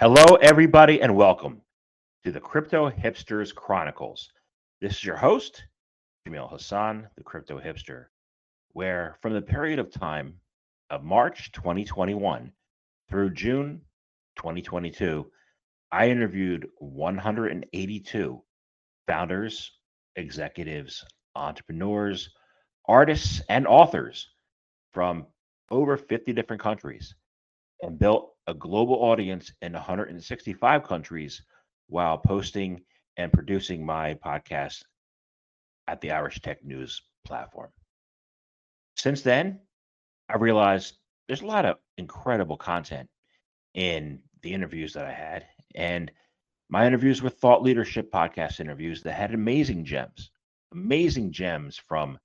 Hello, everybody, and welcome to the Crypto Hipsters Chronicles. This is your host, Jamil Hasan, the Crypto Hipster, where from the period of time of March 2021 through June 2022, I interviewed 182 founders, executives, entrepreneurs, artists, and authors from over 50 different countries and built a global audience in 165 countries while posting and producing my podcast at the Irish Tech News platform. Since then, I realized there's a lot of incredible content in the interviews that I had, and my interviews with Thought Leadership podcast interviews that had amazing gems, amazing gems from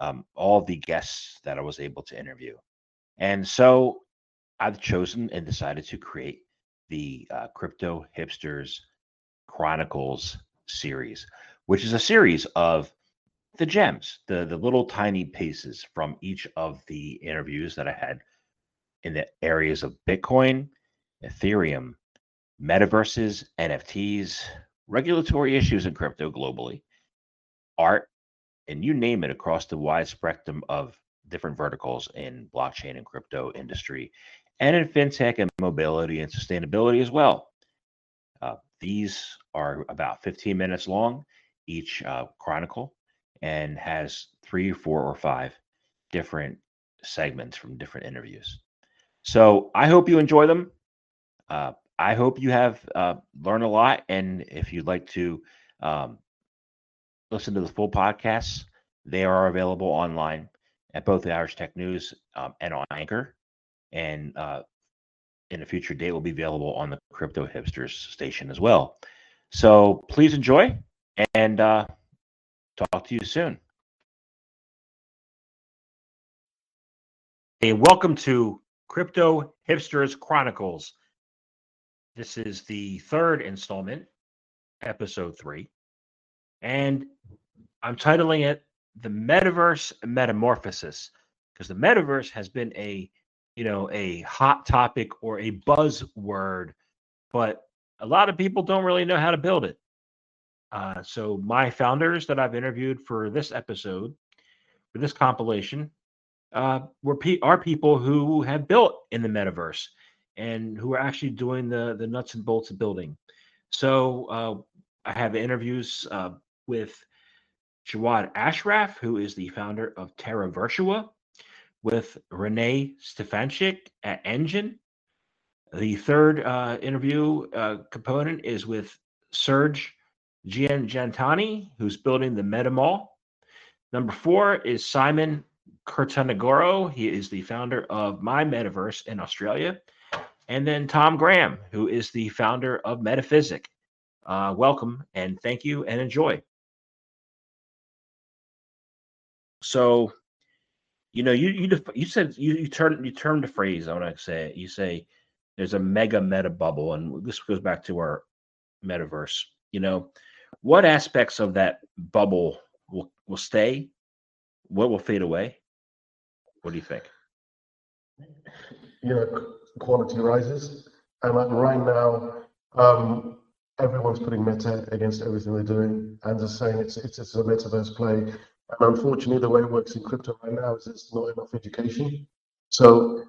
um, all the guests that I was able to interview. And so I've chosen and decided to create the uh, Crypto Hipsters Chronicles series, which is a series of the gems, the the little tiny pieces from each of the interviews that I had in the areas of Bitcoin, Ethereum, metaverses, NFTs, regulatory issues in crypto globally, art, and you name it across the wide spectrum of different verticals in blockchain and crypto industry and in fintech and mobility and sustainability as well. Uh, these are about 15 minutes long, each uh, chronicle, and has three, four, or five different segments from different interviews. So I hope you enjoy them. Uh, I hope you have uh, learned a lot. And if you'd like to um, listen to the full podcasts, they are available online at both the Irish Tech News um, and on Anchor. And uh, in a future date, will be available on the Crypto Hipsters station as well. So please enjoy and uh, talk to you soon. Hey, welcome to Crypto Hipsters Chronicles. This is the third installment, episode three. And I'm titling it The Metaverse Metamorphosis because the metaverse has been a you know a hot topic or a buzzword but a lot of people don't really know how to build it. Uh, so my founders that i've interviewed for this episode for this compilation uh, were are people who have built in the metaverse and who are actually doing the the nuts and bolts of building. So uh, i have interviews uh, with Jawad Ashraf, who is the founder of Terra Virtua, with Rene Stefancic at Enjin. The third uh, interview uh, component is with Serge Gianchandani, who's building the Metamall. Number four is Simon Kertonegoro. He is the founder of My Metaverse in Australia. And then Tom Graham, who is the founder of Metaphysic. Uh, welcome and thank you and enjoy. So, you know, you you def- you said you you turn you termed the phrase. I want to say it. You say there's a mega meta bubble, and this goes back to our metaverse. You know, what aspects of that bubble will will stay? What will fade away? What do you think? You know, quality rises, and like right now, um, everyone's putting meta against everything they're doing, and just saying it's it's, it's a metaverse play. And unfortunately, the way it works in crypto right now is there's not enough education. So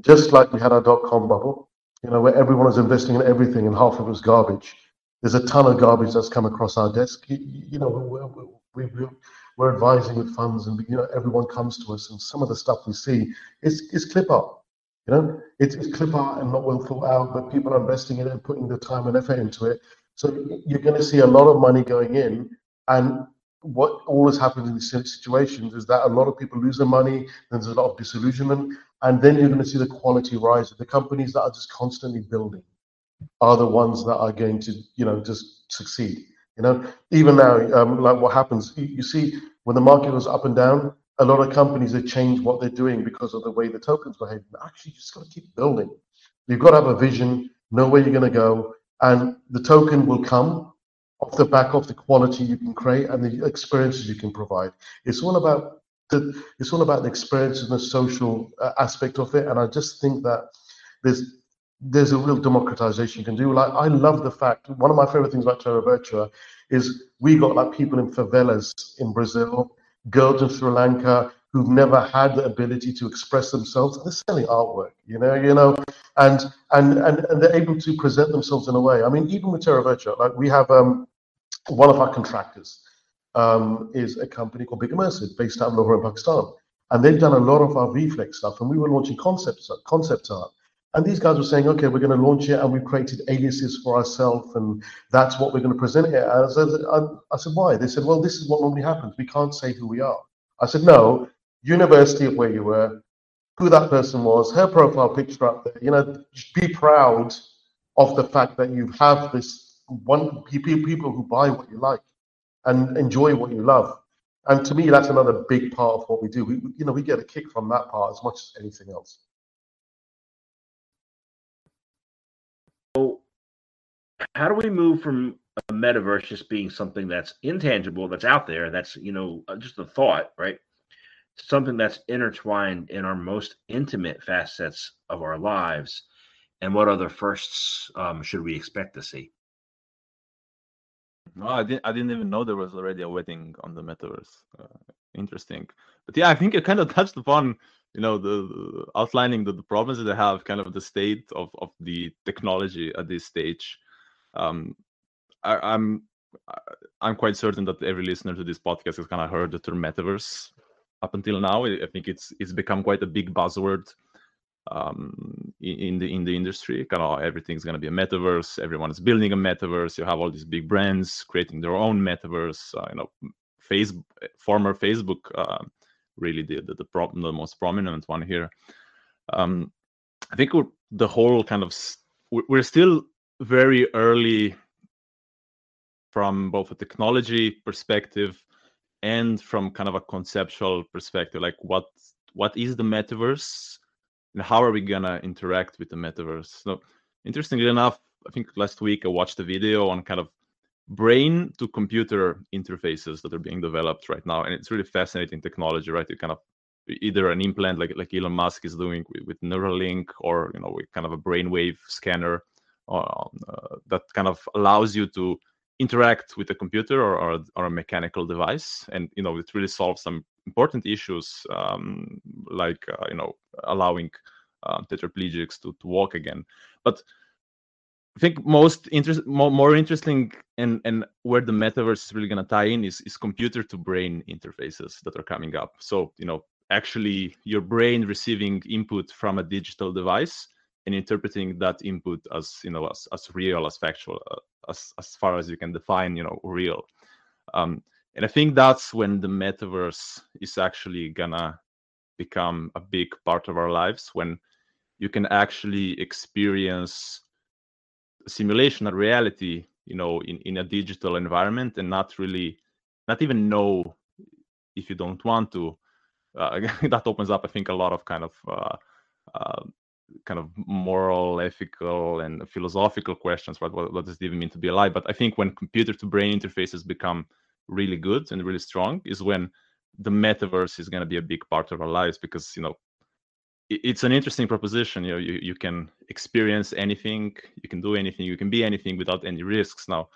just like we had our dot com bubble, you know, where everyone was investing in everything and half of it was garbage. There's a ton of garbage that's come across our desk. You, know, we're, we're, we're, we're advising with funds, and you know, everyone comes to us, and some of the stuff we see is is clip art. You know, it's, it's clip art and not well thought out, but people are investing in it and putting the time and effort into it. So you're going to see a lot of money going in, and what always happens in these situations is that a lot of people lose their money, there's a lot of disillusionment, and then you're going to see the quality rise. The companies that are just constantly building are the ones that are going to, you know, just succeed. You know, even now, um, like what happens, you, see when the market goes up and down, a lot of companies have changed what they're doing because of the way the tokens behave. Actually, you just got to keep building. You've got to have a vision, know where you're going to go, and the token will come off the back of the quality you can create and the experiences you can provide. It's all about the it's all about the experience and the social uh, aspect of it. And I just think that there's there's a real democratization you can do. Like I love the fact one of my favorite things about Terra Virtua is we got like people in favelas in Brazil, girls in Sri Lanka who've never had the ability to express themselves. They're selling artwork, you know, you know, and and and, and they're able to present themselves in a way. I mean, even with Terra Virtua, like we have um, one of our contractors um, is a company called Big Immersive based out of Lahore in Pakistan. And they've done a lot of our VFlex stuff, and we were launching concept concept art. And these guys were saying, okay, we're going to launch it, and we've created aliases for ourselves, and that's what we're going to present it as. I, I said, why? They said, well, this is what normally happens. We can't say who we are. I said, no, university of where you were, who that person was, her profile picture up there. You know, be proud of the fact that you have this one people who buy what you like and enjoy what you love. And to me, that's another big part of what we do. We, you know, we get a kick from that part as much as anything else. So, how do we move from a metaverse just being something that's intangible, that's out there, that's you know uh, just a thought, right? Something that's intertwined in our most intimate facets of our lives, and what other firsts um, should we expect to see? No, I didn't. I didn't even know there was already a wedding on the metaverse. Uh, interesting, but yeah, I think you kind of touched upon you know the, the outlining the, the problems that they have, kind of the state of of the technology at this stage. Um, I, I'm I'm quite certain that every listener to this podcast has kind of heard the term metaverse up until now. I think it's it's become quite a big buzzword um, in the in the industry. Kind of everything's going to be a metaverse. Everyone is building a metaverse. You have all these big brands creating their own metaverse. Uh, you know, Facebook, former Facebook, uh, really the the, the, the most prominent one here. Um, I think the whole kind of we're still very early from both a technology perspective and from kind of a conceptual perspective like what what is the metaverse and how are we gonna interact with the metaverse? So interestingly enough i think last week i watched a video on kind of brain to computer interfaces that are being developed right now and it's really fascinating technology right? You kind of either an implant like like elon musk is doing with, with neuralink or you know with kind of a brainwave scanner uh, that kind of allows you to interact with a computer or, or, or, a mechanical device and you know it really solves some important issues um, like uh, you know allowing uh, tetraplegics to, to walk again. But i think most interest more, more interesting and and where the metaverse is really going to tie in is, is computer to brain interfaces that are coming up. So you know actually your brain receiving input from a digital device and interpreting that input as you know as, as real as factual uh, as as far as you can define you know real. Um, and i think that's when the metaverse is actually gonna become a big part of our lives when you can actually experience simulation of reality you know in, in a digital environment and not really not even know if you don't want to. Uh, that opens up i think a lot of kind of uh, uh, kind of moral, ethical, and philosophical questions. What, what does it even mean to be alive? But I think when computer to brain interfaces become really good and really strong, is when the metaverse is going to be a big part of our lives because you know it's an interesting proposition. You know, you, you can experience anything, you can do anything, you can be anything without any risks. Now,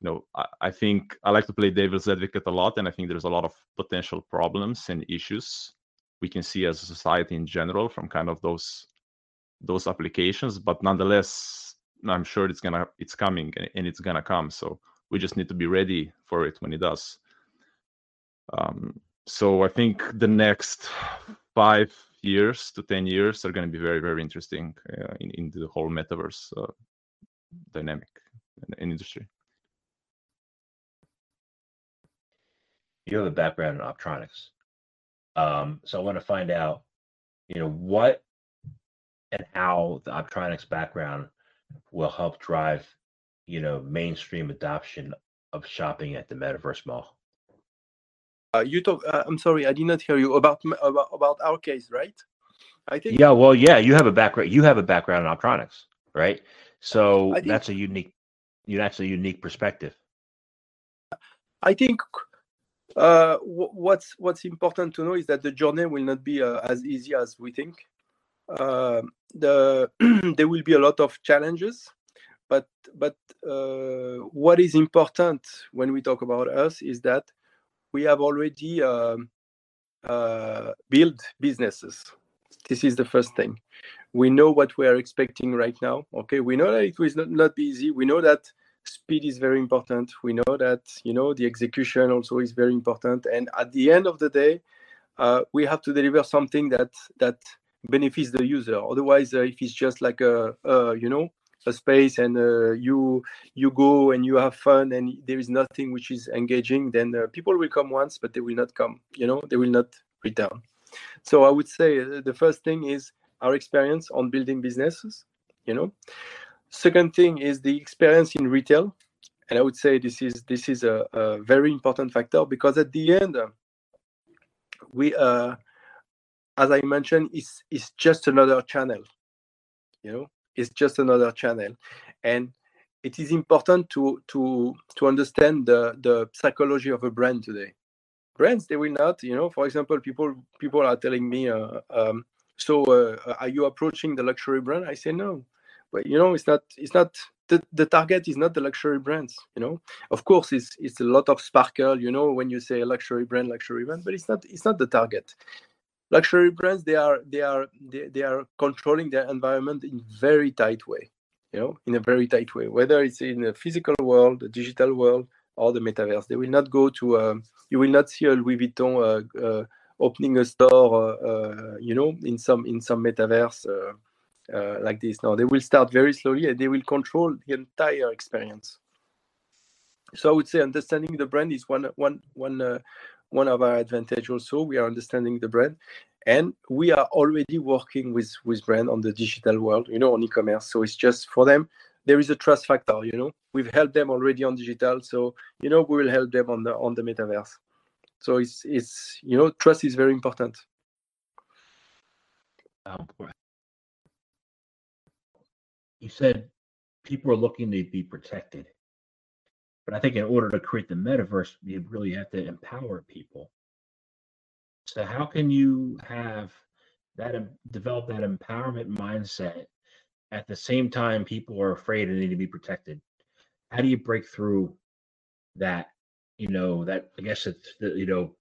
you know, I, I think I like to play devil's advocate a lot, and I think there's a lot of potential problems and issues we can see as a society in general from kind of those those applications but nonetheless i'm sure it's gonna it's coming and it's gonna come. So we just need to be ready for it when it does. Um, so i think the next five years to 10 years are going to be very very interesting uh, in, in the whole metaverse uh, dynamic and industry. You have a background in optronics. Um, so i want to find out you know what and how the optronics background will help drive, you know, mainstream adoption of shopping at the Metaverse Mall. Uh, you talk. Uh, I'm sorry, I did not hear you about about about our case, right? I think. Yeah, well, yeah, you have a background. You have a background in optronics, right? So think, that's a unique. That's a unique perspective. I think uh, what's what's important to know is that the journey will not be uh, as easy as we think uh, the there will be a lot of challenges but but uh, what is important when we talk about us is that we have already um, uh, built businesses. This is the first thing. We know what we are expecting right now okay? We know that it will not, not be easy. We know that speed is very important. We know that you know the execution also is very important. And at the end of the day uh, we have to deliver something that that benefits the user. Otherwise uh, if it's just like a, a you know a space and uh, you you go and you have fun and there is nothing which is engaging then uh, people will come once but they will not come you know they will not return. So i would say uh, the first thing is our experience on building businesses you know. Second thing is the experience in retail. And i would say this is this is a, a very important factor because at the end uh, we uh as i mentioned it's is just another channel you know? It's just another channel. And it is important to to to understand the the psychology of a brand today. Brands they will not you know for example people people are telling me uh, um, so uh, are you approaching the luxury brand? I say no. But you know it's not it's not the, the target is not the luxury brands you know? Of course it's it's a lot of sparkle you know when you say luxury brand luxury brand but it's not it's not the target luxury brands they are they are they, they are controlling their environment in very tight way you know in a very tight way whether it's in a physical world the digital world or the metaverse they will not go to um, you will not see a louis vuitton uh, uh, opening a store uh, uh you know in some in some metaverse uh, uh, like this. Now they will start very slowly and they will control the entire experience. So I would say understanding the brand is one one one one of our advantage. Also, we are understanding the brand, and we are already working with with brand on the digital world. You know, on e-commerce. So it's just for them. There is a trust factor. You know, we've helped them already on digital. So you know, we will help them on the on the metaverse. So it's it's you know, trust is very important. Um, you said people are looking to be protected. But I think in order to create the metaverse, you really have to empower people. So how can you have that develop that empowerment mindset at the same time people are afraid and need to be protected? How do you break through that? You know that I guess it's the you know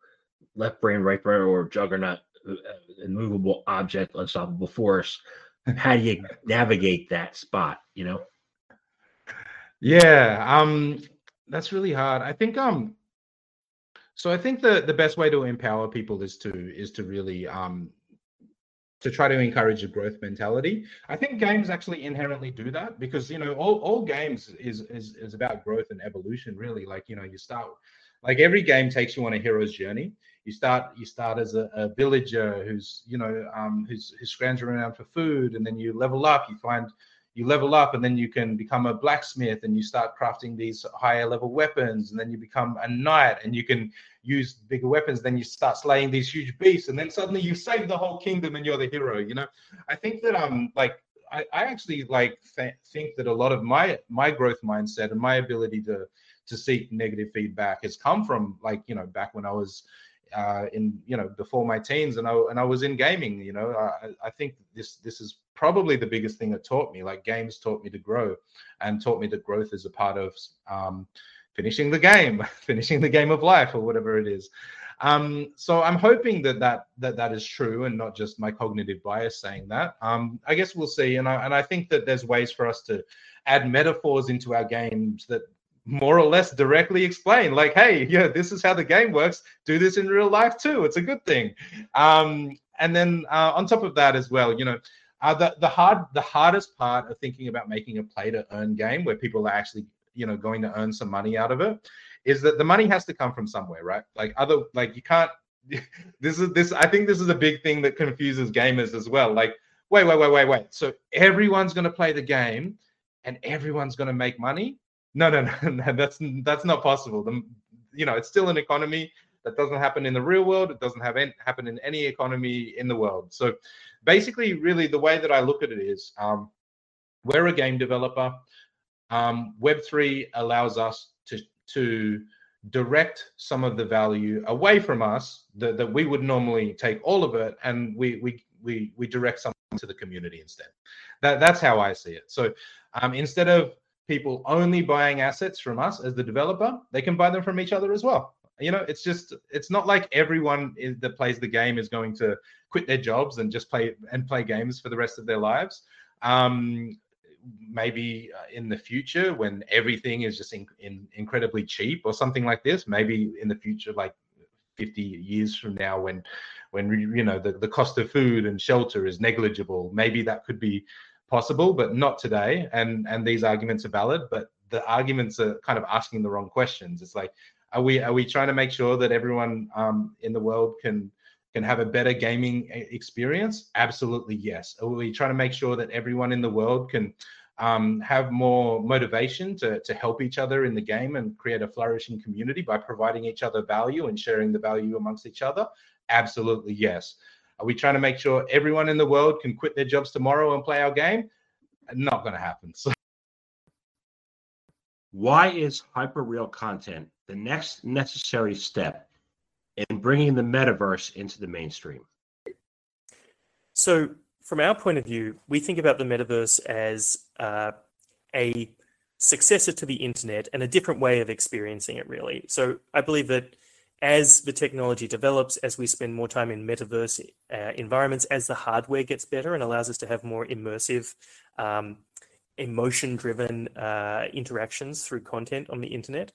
left brain, right brain, or juggernaut, uh, uh, immovable object, unstoppable force how do you navigate that spot you know yeah um that's really hard. I think um so i think the the best way to empower people is to is to really um to try to encourage a growth mentality. I think games actually inherently do that because you know all, all games is, is is about growth and evolution really. Like you know you start like every game takes you on a hero's journey. You start you start as a, a villager who's you know um, who's who's scrounging around for food, and then you level up. You find you level up, and then you can become a blacksmith, and you start crafting these higher level weapons, and then you become a knight, and you can use bigger weapons. Then you start slaying these huge beasts, and then suddenly you save the whole kingdom, and you're the hero. You know, I think that um like I, I actually like th- think that a lot of my my growth mindset and my ability to to seek negative feedback has come from like you know back when I was uh, in you know before my teens and I and I was in gaming. You know, I, I think this this is probably the biggest thing that taught me. Like games taught me to grow, and taught me that growth is a part of um, finishing the game, finishing the game of life, or whatever it is. Um, so I'm hoping that that that that is true and not just my cognitive bias saying that. Um, I guess we'll see, and I and I think that there's ways for us to add metaphors into our games that more or less directly explain like hey yeah this is how the game works. Do this in real life too. It's a good thing. Um, and then uh, on top of that as well you know uh, the, the hard the hardest part of thinking about making a play to earn game where people are actually you know going to earn some money out of it is that the money has to come from somewhere right? Like other like you can't this is this i think this is a big thing that confuses gamers as well. Like wait wait wait wait wait. So everyone's going to play the game and everyone's going to make money no, no, no, that's that's not possible. The, you know, it's still an economy that doesn't happen in the real world. It doesn't have any, happen in any economy in the world. So, basically, really, the way that I look at it is, um, we're a game developer. Um, Web three allows us to to direct some of the value away from us that, that we would normally take all of it and we we we we direct some to the community instead. That, that's how I see it. So um, instead of people only buying assets from us as the developer, they can buy them from each other as well. You know, it's just it's not like everyone is, that plays the game is going to quit their jobs and just play and play games for the rest of their lives. Um, maybe uh, in the future when everything is just in, in, incredibly cheap or something like this maybe in the future like 50 years from now when when you know the, the cost of food and shelter is negligible maybe that could be possible but not today and and these arguments are valid but the arguments are kind of asking the wrong questions it's like are we are we trying to make sure that everyone um, in the world can can have a better gaming experience? Absolutely yes. Are we trying to make sure that everyone in the world can um, have more motivation to, to help each other in the game and create a flourishing community by providing each other value and sharing the value amongst each other? Absolutely yes. Are we trying to make sure everyone in the world can quit their jobs tomorrow and play our game? Not going to happen. So. Why is hyperreal content the next necessary step in bringing the metaverse into the mainstream? So, from our point of view, we think about the metaverse as uh, a successor to the internet and a different way of experiencing it, really. So, I believe that as the technology develops, as we spend more time in metaverse uh, environments, as the hardware gets better and allows us to have more immersive, um, emotion driven uh, interactions through content on the internet,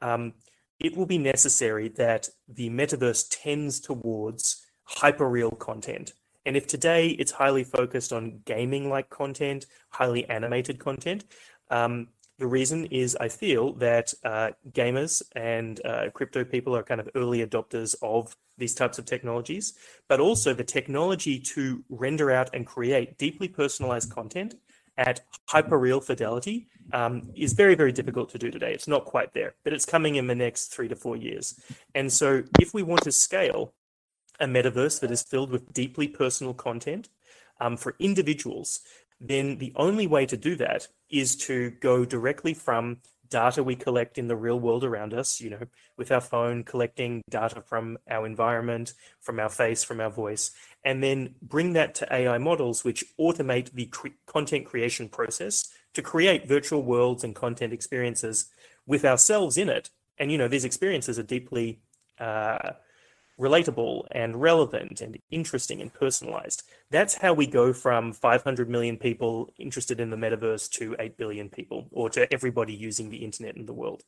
um, it will be necessary that the metaverse tends towards hyperreal content. And if today it's highly focused on gaming like content, highly animated content, um, the reason is I feel that uh, gamers and uh, crypto people are kind of early adopters of these types of technologies, but also the technology to render out and create deeply personalized content at hyperreal fidelity um, is very, very difficult to do today. It's not quite there, but it's coming in the next three to four years. And so, if we want to scale a metaverse that is filled with deeply personal content um, for individuals, then the only way to do that is to go directly from data we collect in the real world around us, you know, with our phone, collecting data from our environment, from our face, from our voice, and then bring that to AI models, which automate the cre- content creation process to create virtual worlds and content experiences with ourselves in it. And, you know, these experiences are deeply uh, relatable and relevant and interesting and personalized. That's how we go from 500 million people interested in the metaverse to 8 billion people or to everybody using the internet in the world.